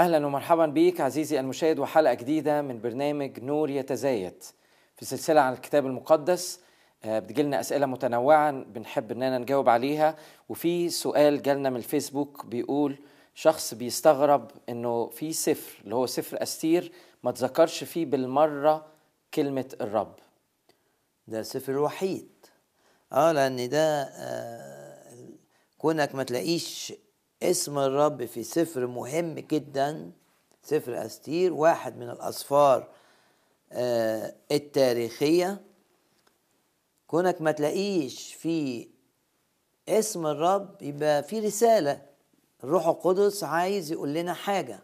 أهلا ومرحبا بيك عزيزي المشاهد وحلقة جديدة من برنامج نور يتزايد في سلسلة عن الكتاب المقدس. آه، بتجيلنا أسئلة متنوعه بنحب اننا نجاوب عليها. وفي سؤال جالنا من الفيسبوك بيقول شخص بيستغرب إنه في سفر اللي هو سفر أستير ما تذكرش فيه بالمرة كلمة الرب. ده السفر الوحيد آه لأن ده آه كونك ما تلاقيش اسم الرب في سفر مهم جدا سفر أستير واحد من الاسفار آه التاريخية. كونك ما تلاقيش في اسم الرب يبقى في رسالة. الروح القدس عايز يقول لنا حاجة.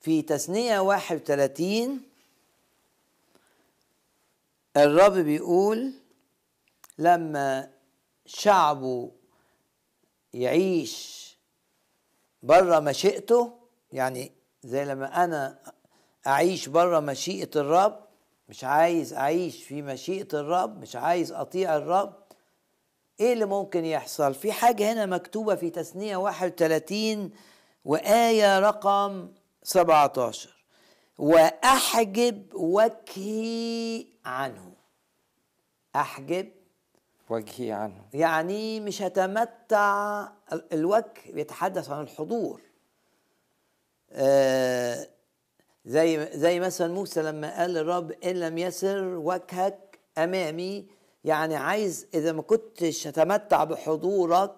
في تثنية 31 الرب بيقول لما شعبه يعيش بره مشيئته يعني زي لما أنا أعيش بره مشيئة الرب مش عايز أعيش في مشيئة الرب مش عايز أطيع الرب إيه اللي ممكن يحصل؟ في حاجة هنا مكتوبة في تثنية 31 وآية رقم 17 وأحجب وجهي عنه. أحجب وجهي عنه. يعني مش هتمتع الوجه بيتحدث عن الحضور. آه زي زي مثلا موسى لما قال للرب إن لم يسر وجهك أمامي يعني عايز إذا ما كنتش هتمتع بحضورك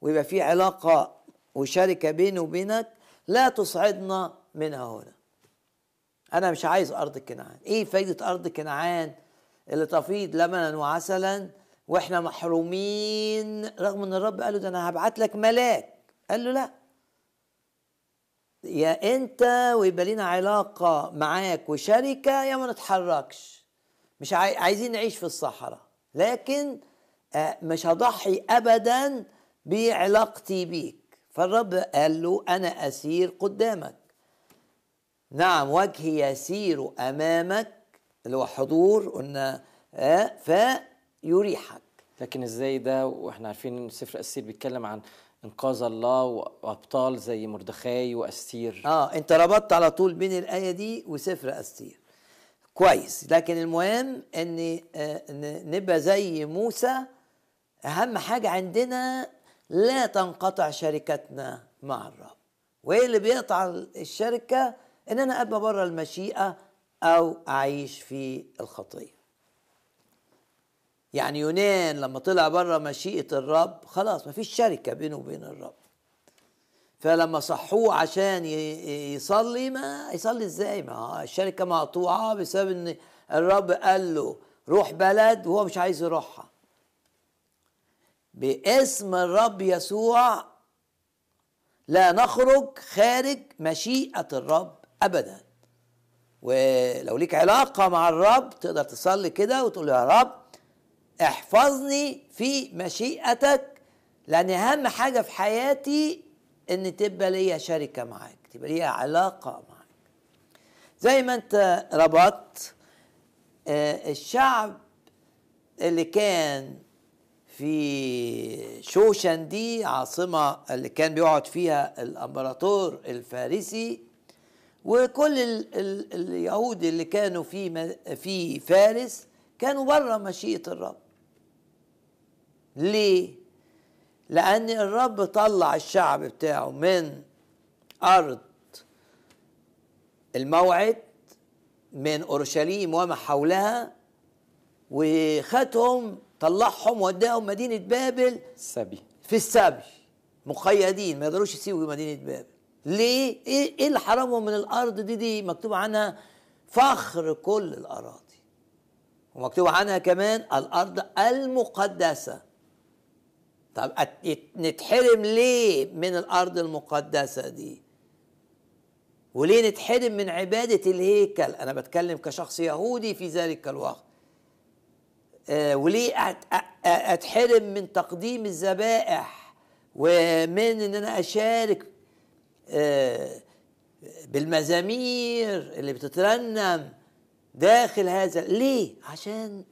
ويبقى في علاقة وشركة بيني وبينك لا تصعدنا منها هنا. أنا مش عايز أرض كنعان. إيه فايدة أرض كنعان اللي تفيض لبنا وعسلا؟ وإحنا محرومين رغم إن الرب قال له ده أنا هبعت لك ملاك. قال له لا. يا أنت ويبقى لنا علاقة معاك وشركة يا ما نتحركش. مش عايزين نعيش في الصحراء. لكن مش هضحي ابدا بعلاقتي بيك. فالرب قال له أنا أسير قدامك. نعم وجهي يسير أمامك اللي هو حضور قلنا آه فيريحك لكن إزاي ده؟ وإحنا عارفين إن سفر السير بيتكلم عن إنقاذ الله وأبطال زي مردخاي وأستير. آه أنت ربطت على طول بين الآية دي وسفر أستير. كويس. لكن المهم إن آه نبقى زي موسى. أهم حاجة عندنا لا تنقطع شركتنا مع الرب. وإيه اللي بيقطع الشركة؟ إن أنا أبقى بره المشيئة أو أعيش في الخطية. يعني يونان لما طلع بره مشيئة الرب خلاص مفيش شركة بينه وبين الرب. فلما صحوه عشان يصلي ما يصلي إزاي؟ ما الشركة مقطوعة بسبب إن الرب قال له روح بلد وهو مش عايز يروحها. باسم الرب يسوع لا نخرج خارج مشيئة الرب ابدا. ولو ليك علاقة مع الرب تقدر تصلي كده وتقول يا رب احفظني في مشيئتك لأن أهم حاجة في حياتي إن تبقى ليا شركة معاك تبقى ليا علاقة معاك. زي ما أنت ربطت الشعب اللي كان في شوشن دي عاصمة اللي كان بيقعد فيها الأمبراطور الفارسي وكل ال ال اليهود اللي كانوا في في فارس كانوا بره مشيئة الرب. ليه؟ لأن الرب طلع الشعب بتاعه من أرض الموعد من أورشليم وما حولها وخدهم طلعهم وداهم مدينة بابل السبي. في السبي. مقيدين ما يقدروش يسيبوا مدينة بابل. ليه؟ إيه إيه اللي حرمهم من الأرض دي؟ دي مكتوب عنها فخر كل الأراضي. ومكتوب عنها كمان الأرض المقدسة. طب نتحرم ليه من الأرض المقدسة دي؟ وليه نتحرم من عبادة الهيكل؟ أنا بتكلم كشخص يهودي في ذلك الوقت. آه وليه أتحرم من تقديم الذبائح؟ ومن إن أنا أشارك بالمزامير اللي بتترنم داخل هذا؟ ليه؟ عشان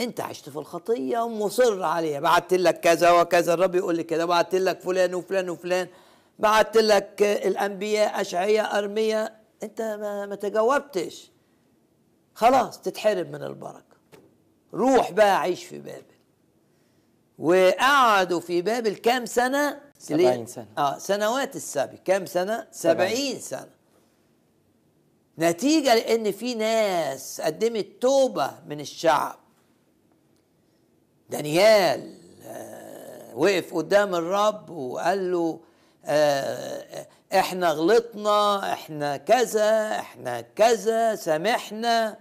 انت عشت في الخطية ومصر عليها. بعت لك كذا وكذا الرب يقول لي كده. بعت لك فلان وفلان وفلان. بعت لك الأنبياء اشعياء ارميا انت ما, ما تجاوبتش. خلاص تتحرم من البركة. روح بقى عيش في بابل. وقعدوا في بابل كام سنة؟ سبعين سنة. آه سنوات السبي كام سنة؟ سبعين سنة. نتيجة لأن في ناس قدمت توبة من الشعب. دانيال آه وقف قدام الرب وقال له آه إحنا غلطنا إحنا كذا إحنا كذا سامحنا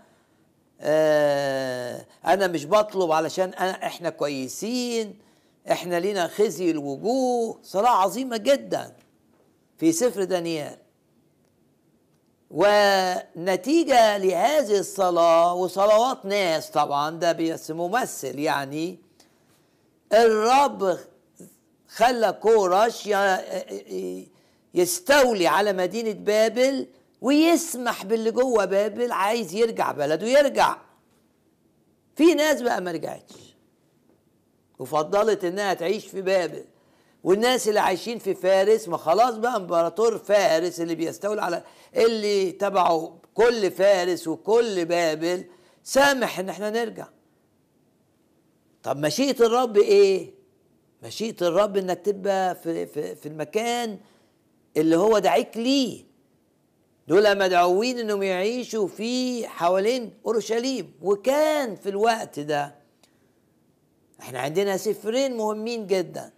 آه أنا مش بطلب علشان أنا إحنا كويسين إحنا لينا خزي الوجوه. صلاة عظيمة جدا في سفر دانيال. ونتيجة لهذه الصلاة وصلوات ناس طبعا ده بس ممثل يعني. الرب خلى كورش يستولي على مدينة بابل ويسمح باللي جوه بابل عايز يرجع بلده يرجع. في ناس بقى ما رجعتش. وفضلت إنها تعيش في بابل. والناس اللي عايشين في فارس ما خلاص بقى امبراطور فارس اللي بيستولي على اللي تبعه كل فارس وكل بابل سامح إن إحنا نرجع. طب مشيئة الرب إيه؟ مشيئة الرب إنك تبقى في, في, في المكان اللي هو دعيك ليه. دول مدعوين إنهم يعيشوا في حوالين أورشليم وكان في الوقت ده إحنا عندنا سفرين مهمين جدا.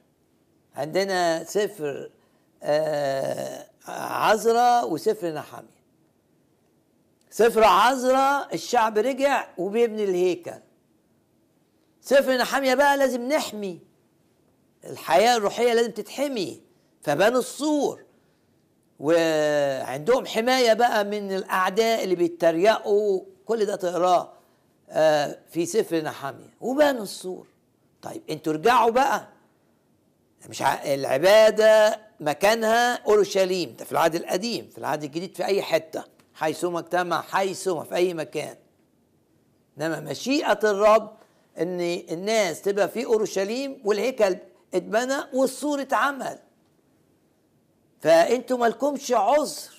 عندنا سفر آه عزرا وسفر نحمية سفر عزرا الشعب رجع وبيبني الهيكل. سفر نحمية بقى لازم نحمي. الحياة الروحية لازم تتحمي. فبنوا السور. وعندهم حماية بقى من الأعداء اللي بيتريقوا. كل ده تقراه آه في سفر نحمية وبنوا السور. طيب أنتوا ارجعوا بقى. مش ع... العبادة مكانها أورشليم ده في العهد القديم في العهد الجديد في أي حتة حيثما اجتمع حيثما في أي مكان. إنما مشيئة الرب إن الناس تبقى في أورشليم والهيكل اتبنى والسور اتعمل. فأنتوا مالكمش عذر.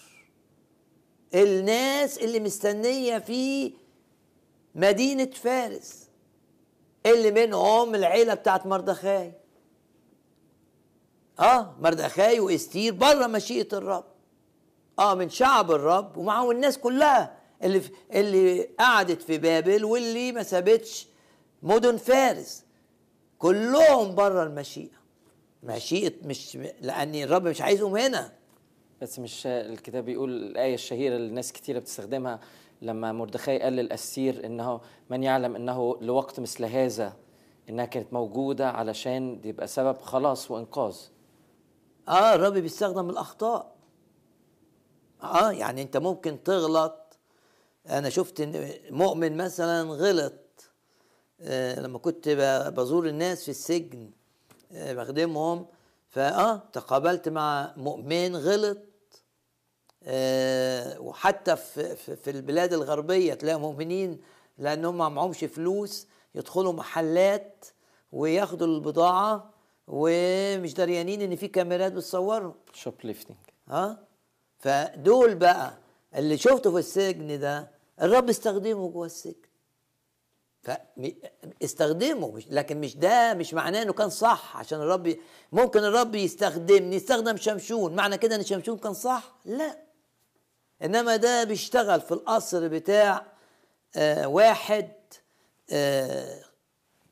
الناس اللي مستنية في مدينة فارس اللي منهم العيلة بتاعت مردخاي. آه مردخاي وإستير بره مشيئة الرب. آه من شعب الرب ومعهم الناس كلها اللي اللي قعدت في بابل واللي ما سابتش مدن فارس. كلهم بره المشيئة. مشيئة مش لأن الرب مش عايزهم هنا. بس مش الكتاب بيقول الآية الشهيرة اللي الناس كتيرة بتستخدمها لما مردخاي قال للأسير إنه من يعلم إنه لوقت مثل هذا إنها كانت موجودة علشان يبقى سبب خلاص وإنقاذ. آه الرب بيستخدم الأخطاء. آه يعني أنت ممكن تغلط. أنا شفت مؤمن مثلا غلط. آه لما كنت بزور الناس في السجن بخدمهم فاه تقابلت مع مؤمن غلط. أه وحتى في, في البلاد الغربية تلاقي مؤمنين لأنهم ما معهمش فلوس يدخلوا محلات وياخدوا البضاعة ومش دريانين إن في كاميرات بتصورهم شوب ليفتنج ها؟ فدول بقى اللي شفته في السجن ده الرب استخدمه جوه السجن. فاستخدمه مش لكن مش ده مش معناه إنه كان صح عشان الرب ممكن الرب يستخدمني يستخدم شمشون. معنى كده إن شمشون كان صح؟ لا. إنما ده بيشتغل في القصر بتاع آه واحد آه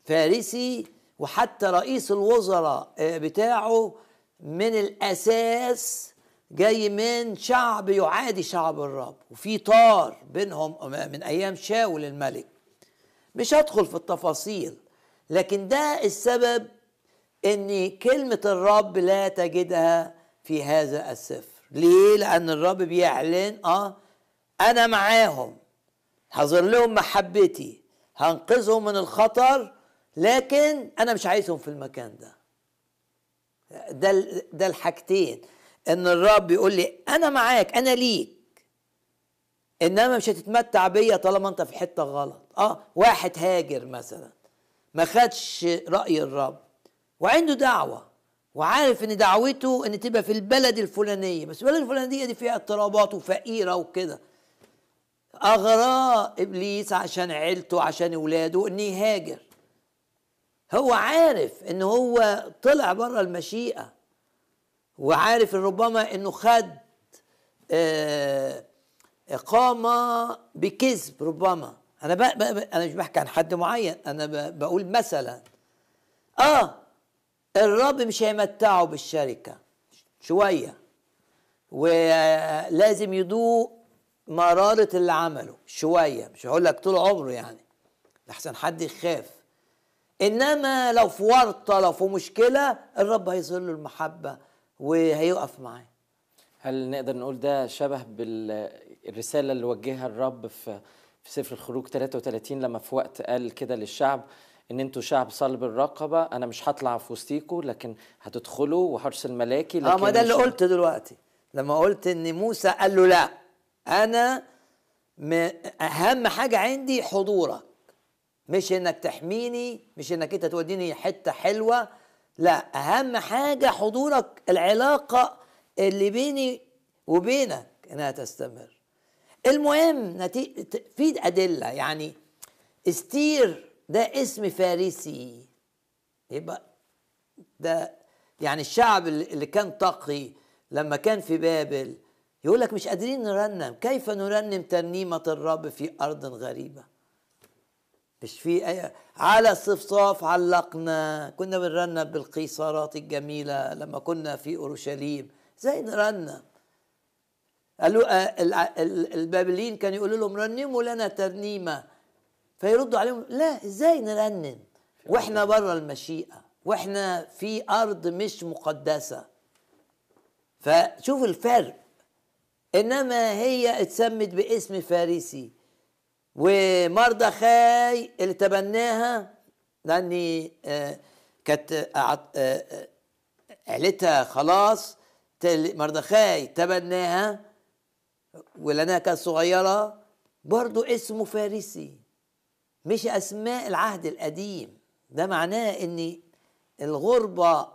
فارسي وحتى رئيس الوزراء آه بتاعه من الأساس جاي من شعب يعادي شعب الرب. وفي طار بينهم من أيام شاول الملك. مش هدخل في التفاصيل لكن ده السبب إن كلمة الرب لا تجدها في هذا السفر. ليه؟ لأن الرب بيعلن آه أنا معاهم. هظهر لهم محبتي. هنقذهم من الخطر. لكن أنا مش عايزهم في المكان ده. ده ده الحاجتين. إن الرب يقول لي أنا معاك أنا ليك. إنما مش هتتمتع بيا طالما أنت في حتة غلط. آه واحد هاجر مثلا ما خدش رأي الرب وعنده دعوة وعارف إن دعوته إن تبقى في البلد الفلانية. بس البلد الفلانية دي فيها اضطرابات وفقيرة وكده. اغراه إبليس عشان عيلته عشان اولاده ان يهاجر هو عارف إن هو طلع بره المشيئة. وعارف إن ربما إنه خد آه، إقامة بكذب ربما. أنا بقى بقى أنا مش بحكي عن حد معين أنا بقول مثلا آه الرب مش هيمتعه بالشركة شوية ولازم يدوق مرارة اللي عمله شوية مش هقول لك طول عمره يعني لحسن حد يخاف. إنما لو في ورطة لو في مشكلة الرب هيظل له المحبة وهيقف معاه. هل نقدر نقول ده شبه بالرسالة اللي وجهها الرب في في سفر الخروج 33 لما في وقت قال كده للشعب إن أنتوا شعب صلب الرقبة أنا مش هطلع في وسطيكوا لكن هتدخلوا وهرسل ملاكي لكن آه ما ده اللي قلته دلوقتي. لما قلت إن موسى قال له لا أنا أهم حاجة عندي حضورك. مش إنك تحميني مش إنك أنت توديني حتة حلوة لا أهم حاجة حضورك العلاقة اللي بيني وبينك إنها تستمر. المهم في أدلة يعني استير ده اسم فارسي. يبقى ده يعني الشعب اللي كان تقي لما كان في بابل يقول لك مش قادرين نرنم. كيف نرنم ترنيمة الرب في أرض غريبة؟ مش في أي على الصفصاف علقنا. كنا بنرنم بالقيصارات الجميلة لما كنا في أورشليم. زي نرنم قالوا آه، البابليين كانوا يقولوا لهم رنموا لنا ترنيمة. فيردوا عليهم لا إزاي نرنم وإحنا بره المشيئة. وإحنا في أرض مش مقدسة. فشوف الفرق. إنما هي اتسمت باسم فارسي. ومردخاي اللي تبناها لأني آه، كانت آه، آه، عيلتها خلاص مردخاي تبناها ولأنها كانت صغيرة. برضو اسمه فارسي مش أسماء العهد القديم. ده معناه إن الغربة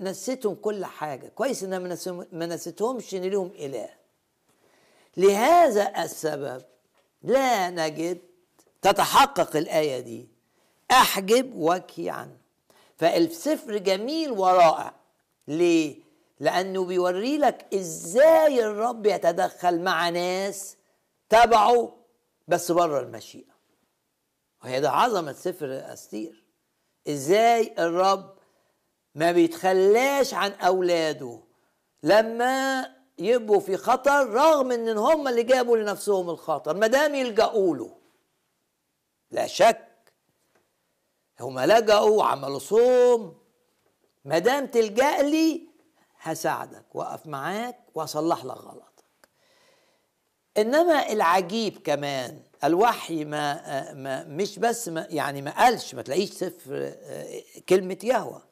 نسيتهم كل حاجة. كويس إنها ما نسيتهمش إن لهم إله. لهذا السبب لا نجد تتحقق الآية دي. أحجب وجهي عنه فالسفر جميل ورائع. ليه؟ لأنه بيوري لك إزاي الرب يتدخل مع ناس تبعه بس بره المشيئة. وهي ده عظمة سفر أستير. إزاي الرب ما بيتخلاش عن أولاده. لما يبقوا في خطر رغم إن هم اللي جابوا لنفسهم الخطر. ما دام يلجأوا له. لا شك. هم لجأوا وعملوا صوم. ما دام تلجأ لي هساعدك واقف معاك واصلح لك غلطك. إنما العجيب كمان الوحي ما, ما مش بس ما يعني ما قالش ما تلاقيش سفر آه، كلمة يهوه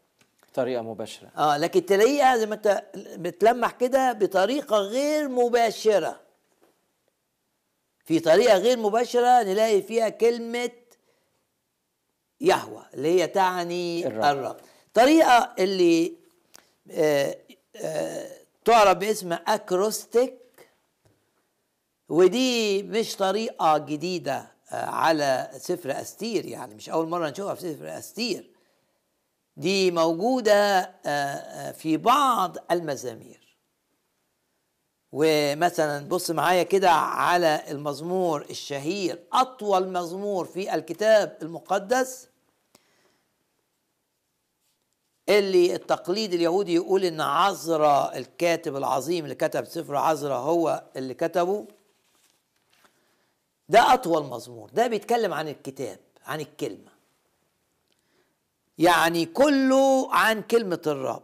طريقه مباشرة. آه لكن تلاقيها زي ما انت بتلمح كده بطريقة غير مباشرة. في طريقة غير مباشرة نلاقي فيها كلمة يهوى اللي هي تعني الرب, الرب. طريقة اللي آه آه تعرف باسم أكروستيك ودي مش طريقة جديدة آه على سفر أستير يعني مش أول مرة نشوفها في سفر أستير. دي موجودة آه، آه، في بعض المزامير. ومثلا بص معايا كده على المزمور الشهير أطول مزمور في الكتاب المقدس اللي التقليد اليهودي يقول إن عزرا الكاتب العظيم اللي كتب سفر عزرا هو اللي كتبه. ده أطول مزمور. ده بيتكلم عن الكتاب عن الكلمة. يعني كله عن كلمة الرب.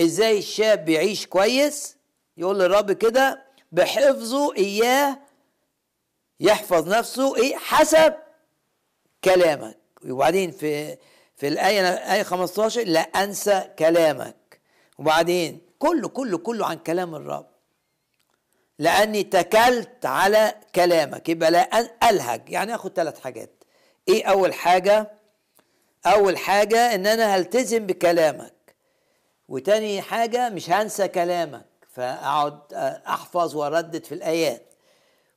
إزاي الشاب بيعيش كويس؟ يقول للرب كده بحفظه إياه يحفظ نفسه إيه؟ حسب كلامك. وبعدين في في الآية آية 15 لا أنسى كلامك. وبعدين كله كله كله عن كلام الرب. لأني تكلت على كلامك يبقى لا ألهج. يعني آخد ثلاث حاجات. إيه أول حاجة؟ أول حاجة إن أنا هلتزم بكلامك وتاني حاجة مش هنسى كلامك فأقعد أحفظ وأردد في الآيات.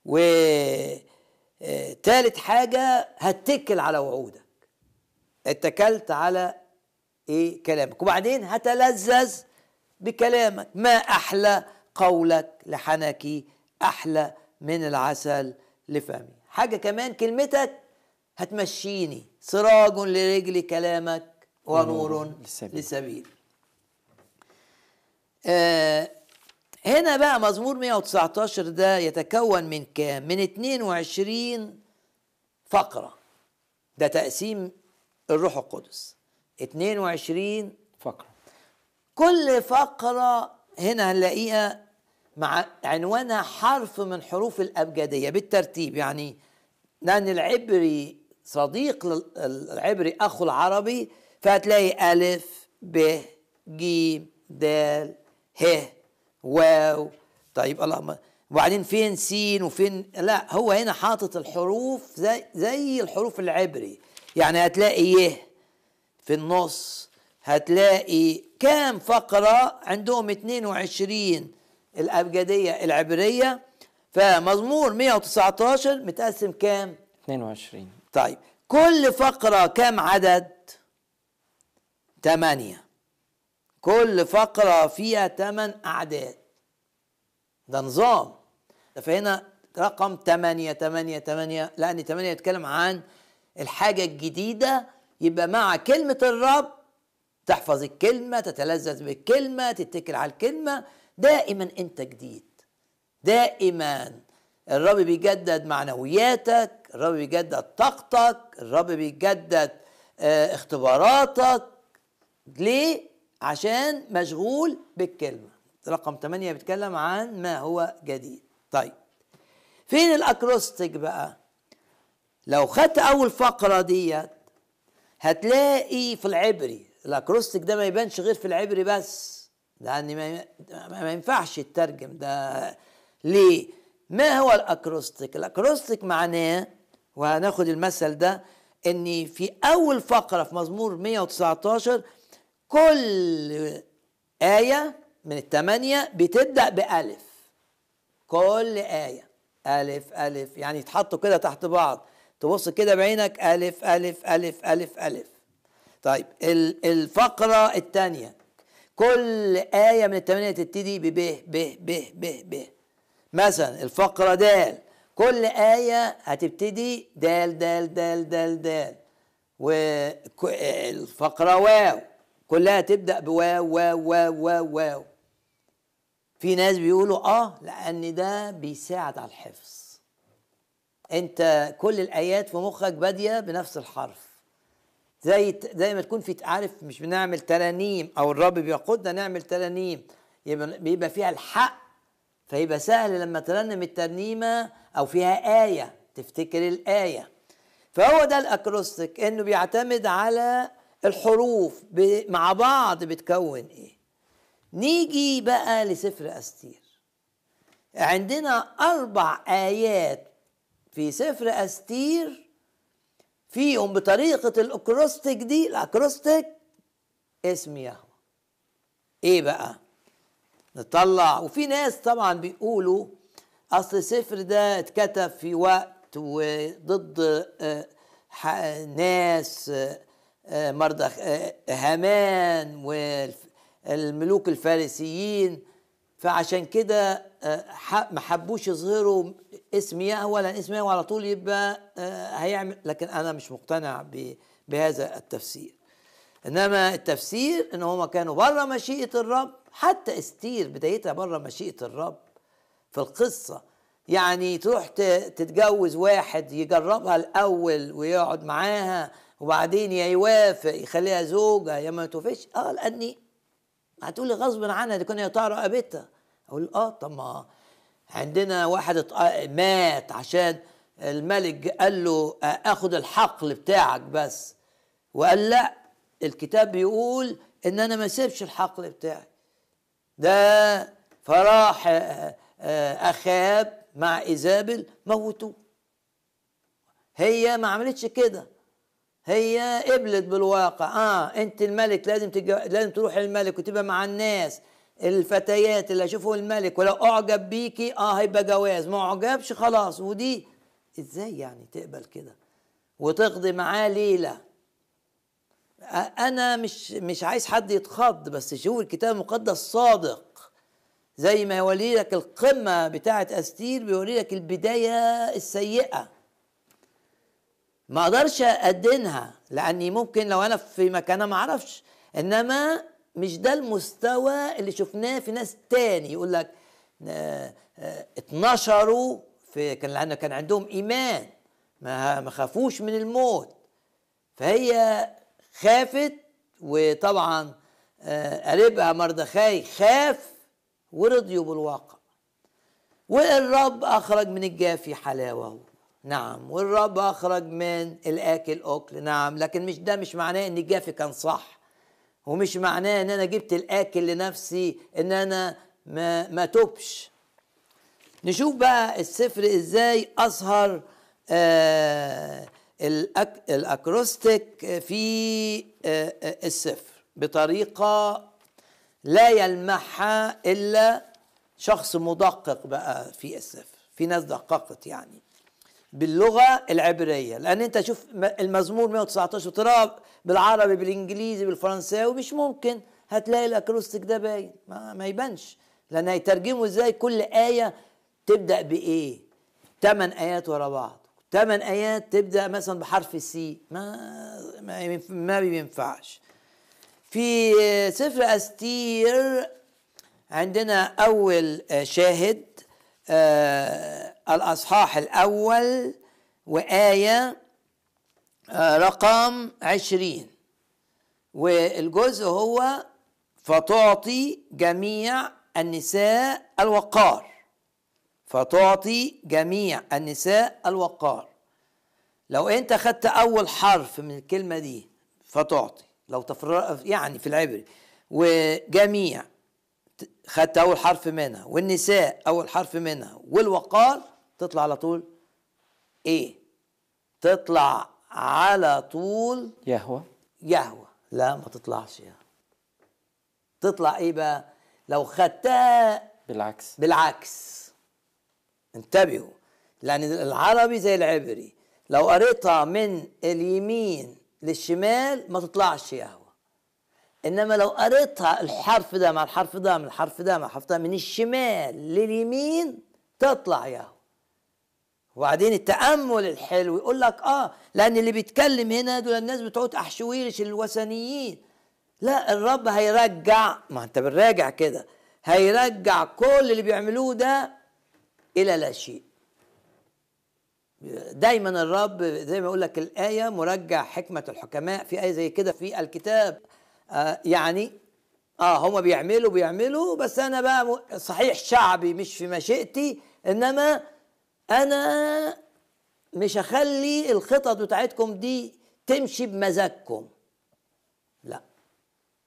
وتالت حاجة هتكل على وعودك. اتكلت على إيه؟ كلامك. وبعدين هتلذذ بكلامك. ما أحلى قولك لحنكي أحلى من العسل لفمي. حاجة كمان كلمتك هتمشيني. سراج لرجلي كلامك ونور للسبيل. للسبيل آه هنا بقى مزمور 119 ده يتكون من كام؟ من 22 فقرة. ده تقسيم الروح القدس. 22 فقرة. كل فقرة هنا هنلاقيها مع عنوانها حرف من حروف الأبجدية بالترتيب يعني لأن العبري صديق العبري أخو العربي فهتلاقي ألف ب ج د ه واو. طيب اللهم وبعدين فين سين وفين لا هو هنا حاطط الحروف زي زي الحروف العبري. يعني هتلاقي يه في النص هتلاقي كام فقرة عندهم 22 الأبجدية العبرية. فمزمور 119 متقسم كام؟ 22 طيب كل فقرة كام عدد؟ ثمانية كل فقرة فيها ثمان أعداد. ده نظام. فهنا رقم ثمانية ثمانية ثمانية لأن ثمانية يتكلم عن الحاجة الجديدة يبقى مع كلمة الرب تحفظ الكلمة تتلذذ بالكلمة تتكل على الكلمة. دائما أنت جديد. دائما. الرب بيجدد معنوياتك الرب بيجدد طاقتك الرب بيجدد آه، اختباراتك. ليه؟ عشان مشغول بالكلمة. رقم 8 بيتكلم عن ما هو جديد. طيب فين الأكروستيك بقى؟ لو خدت أول فقرة ديت هتلاقي في العبري. الأكروستيك ده ما يبانش غير في العبري بس. لأن ما, ما ينفعش يترجم. ده ليه؟ ما هو الأكروستيك؟ الأكروستيك معناه وهناخد المثل ده ان في أول فقرة في مزمور 119 كل آية من الثمانيه بتبدأ بألف. كل آية. ألف ألف يعني يتحطوا كده تحت بعض. تبص كده بعينك ألف ألف ألف ألف ألف. طيب ال- الفقرة الثانية كل آية من الثمانيه تبتدي بب ب ب ب ب. مثلا الفقرة دال. كل آية هتبتدي دال دال دال دال دال. والفقرة واو. كلها تبدأ بواو واو واو واو واو. في ناس بيقولوا آه لأن ده بيساعد على الحفظ. أنت كل الآيات في مخك بادية بنفس الحرف. زي زي ما تكون في عارف مش بنعمل ترانيم أو الرب بيقودنا نعمل ترانيم يبقى بيبقى فيها الحق فيبقى سهل لما ترنم الترنيمة أو فيها آية تفتكر الآية. فهو ده الأكروستيك إنه بيعتمد على الحروف مع بعض بتكون إيه. نيجي بقى لسفر أستير. عندنا أربع آيات في سفر أستير فيهم بطريقة الأكروستيك دي الأكروستيك اسم يهوه إيه بقى؟ نطلع. وفي ناس طبعا بيقولوا أصل السفر ده اتكتب في وقت وضد آه، ناس آه، آه، آه، هامان والملوك الفارسيين. فعشان كده ما حبوش يظهروا اسم يهوه لأن اسم يهوه على طول يبقى هيعمل. لكن أنا مش مقتنع بهذا التفسير. إنما التفسير إن هم كانوا بره مشيئة الرب حتى إستير بدايتها بره مشيئة الرب في القصة. يعني تروح تتجوز واحد يجربها الأول ويقعد معاها وبعدين يا يوافق يخليها زوجة يا ما توافقش. آه لاني هتقولي غصب عنها دي يا ترى رقبتها أقول آه طب ما عندنا واحد مات عشان الملك قال له آه، آخد الحقل بتاعك بس. وقال لا الكتاب بيقول إن أنا ما اسيبش الحقل بتاعي. ده فراح آه، آه، أخاب مع إيزابل موتوه. هي ما عملتش كده. هي قبلت بالواقع. آه أنت الملك لازم تجو... لازم تروح للملك وتبقى مع الناس. الفتيات اللي اشوفوا الملك ولو أعجب بيكي آه هيبقى جواز. ما أعجبش خلاص. ودي إزاي يعني تقبل كده؟ وتقضي معاه ليلة. أنا مش مش عايز حد يتخض بس شوف الكتاب المقدس صادق. زي ما يوري لك القمة بتاعه أستير بيوري لك البداية السيئة. ما أقدرش ادينها لأني ممكن لو أنا في مكانها ما أعرفش. إنما مش ده المستوى اللي شفناه في ناس تاني. يقول لك آه آه اتنشروا في كان لأن كان عندهم إيمان. ما ما خافوش من الموت. فهي خافت وطبعا آه قريبها مردخاي خاف ورضيوا بالواقع. والرب أخرج من الجافي حلاوة نعم والرب أخرج من الآكل أكل. نعم لكن مش ده مش معناه إن الجافي كان صح. ومش معناه إن أنا جبت الآكل لنفسي إن أنا ما ما توبش نشوف بقى السفر إزاي أظهر آه الأك الأكروستيك في آه السفر بطريقة لا يلمحها إلا شخص مدقق بقى في السفر في ناس دققت يعني. باللغة العبرية لأن أنت شوف المزمور 119 تراه بالعربي بالإنجليزي بالفرنساوي مش ممكن. هتلاقي الأكروستيك ده باين. ما, ما يبانش. لأن هيترجموا إزاي؟ كل آية تبدأ بإيه؟ ثمان آيات ورا بعض. ثمان آيات تبدأ مثلا بحرف السي ما ما, ما بينفعش. في سفر أستير عندنا أول شاهد آه الأصحاح الأول وآية آه رقم عشرين. والجزء هو فتعطي جميع النساء الوقار. فتعطي جميع النساء الوقار. لو انت خدت اول حرف من الكلمة دي فتعطي لو تفرق يعني في العبري وجميع خدت اول حرف منها والنساء اول حرف منها والوقار تطلع على طول إيه؟ تطلع على طول يهوى. يهوى. لا ما تطلعش يهوى تطلع إيه بقى؟ لو خدتها بالعكس. بالعكس. انتبهوا لأن العربي زي العبري لو قريتها من اليمين للشمال ما تطلعش يهوى إنما لو قريتها الحرف ده مع الحرف ده من الحرف ده مع الحرف ده من الشمال لليمين تطلع ياهو وبعدين التأمل الحلو يقول لك آه لأن اللي بيتكلم هنا دول الناس بتوع أحشويرش الوثنيين. لا الرب هيرجع ما أنت بنراجع كده هيرجع كل اللي بيعملوه ده إلى لا شيء. دايما الرب زي ما يقول لك الآية مرجع حكمة الحكماء في آية زي كده في الكتاب. آه يعني آه هما بيعملوا بيعملوا بس أنا بقى صحيح شعبي مش في مشيئتي إنما أنا مش هخلي الخطط بتاعتكم دي تمشي بمزاجكم. لا.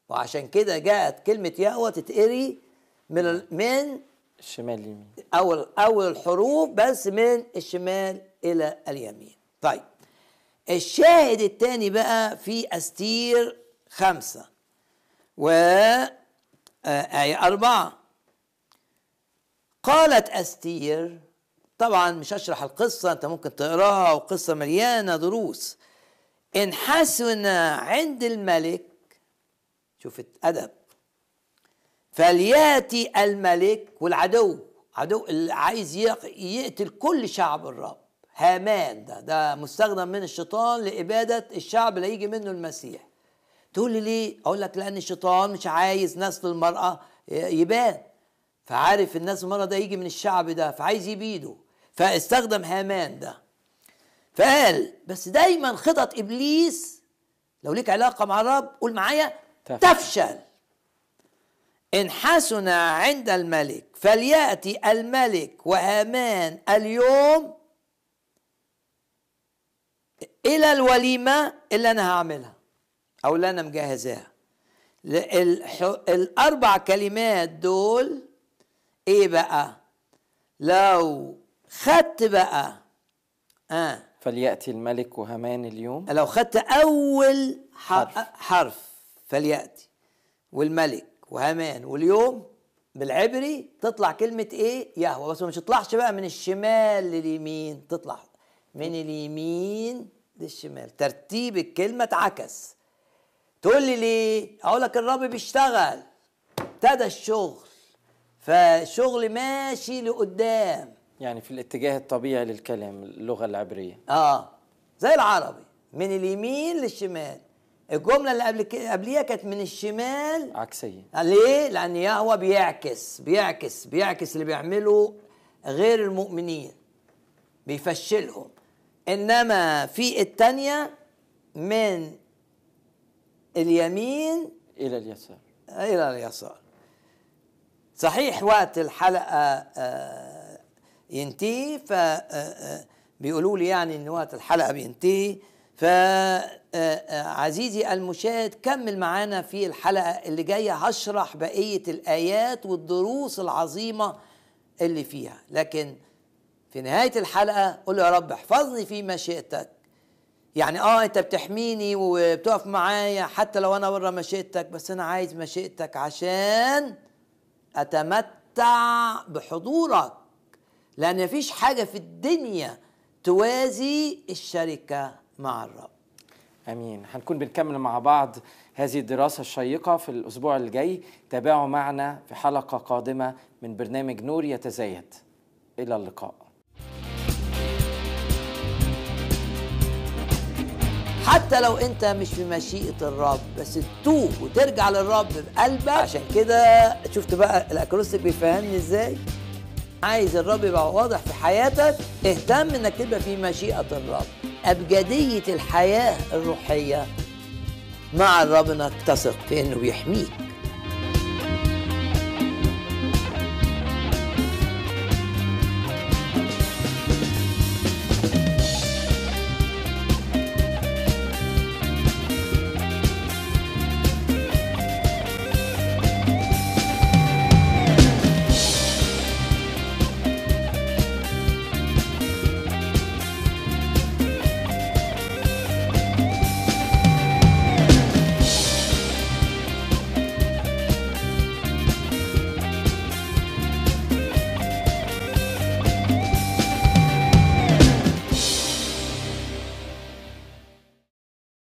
وعشان كده جاءت كلمة يهوى تتقري من من الشمال اليمين. أول أول الحروف بس من الشمال إلى اليمين. طيب. الشاهد الثاني بقى في أستير خمسة و آية أربعة. قالت أستير طبعا مش هشرح القصة أنت ممكن تقراها وقصة مليانة دروس. إن حسن عند الملك شوف أدب فليأتي الملك والعدو. عدو اللي عايز يقتل كل شعب الرب. هامان ده ده مستخدم من الشيطان لإبادة الشعب اللي يجي منه المسيح. تقول لي ليه؟ أقول لك لأن الشيطان مش عايز نسل المرأة يبان. فعارف الناس المرأة ده يجي من الشعب ده فعايز يبيده. فاستخدم هامان ده. فقال بس دايما خطط إبليس لو ليك علاقة مع الرب قول معايا تفشل. إن حسن عند الملك فليأتي الملك وهامان اليوم إلى الوليمة اللي أنا هعملها أو اللي أنا مجهزاها. الأربع كلمات دول إيه بقى؟ لو خدت بقى آه. فليأتي الملك وهامان اليوم؟ لو خدت أول حرف, حرف. فليأتي. والملك. وهامان. واليوم بالعبري تطلع كلمة إيه؟ يهوى. بس ما تطلعش بقى من الشمال لليمين تطلع من اليمين للشمال. ترتيب الكلمة اتعكس تقول لي ليه؟ أقول لك الرب بيشتغل. ابتدى الشغل. فالشغل ماشي لقدام. يعني في الاتجاه الطبيعي للكلام اللغة العبرية. آه. زي العربي. من اليمين للشمال. الجملة اللي قبل كده قبليها كانت من الشمال. عكسية. ليه؟ لأن يهوه بيعكس بيعكس بيعكس اللي بيعمله غير المؤمنين بيفشلهم. إنما في التانية من اليمين إلى اليسار. إلى اليسار. صحيح وقت الحلقة آه، ينتهي ف آه، آه، بيقولوا لي يعني إن وقت الحلقة بينتهي. ف عزيزي المشاهد كمل معانا في الحلقة اللي جاية. هشرح بقية الآيات والدروس العظيمة اللي فيها. لكن في نهاية الحلقة قول يا رب احفظني في مشيئتك. يعني آه أنت بتحميني وبتقف معايا حتى لو أنا بره مشيئتك بس أنا عايز مشيئتك عشان أتمتع بحضورك. لأن مفيش حاجة في الدنيا توازي الشركة. مع الرب. آمين. هنكون بنكمل مع بعض هذه الدراسة الشيقة في الأسبوع الجاي. تابعوا معنا في حلقة قادمة من برنامج نور يتزايد. إلى اللقاء. حتى لو أنت مش في مشيئة الرب بس تتوب وترجع للرب بقلبك. عشان كده شفت بقى الأكروستيك بيفهمني إزاي؟ عايز الرب يبقى واضح في حياتك اهتم إنك تبقى في مشيئة الرب. أبجدية الحياة الروحية. مع انك تثق في انه بيحميك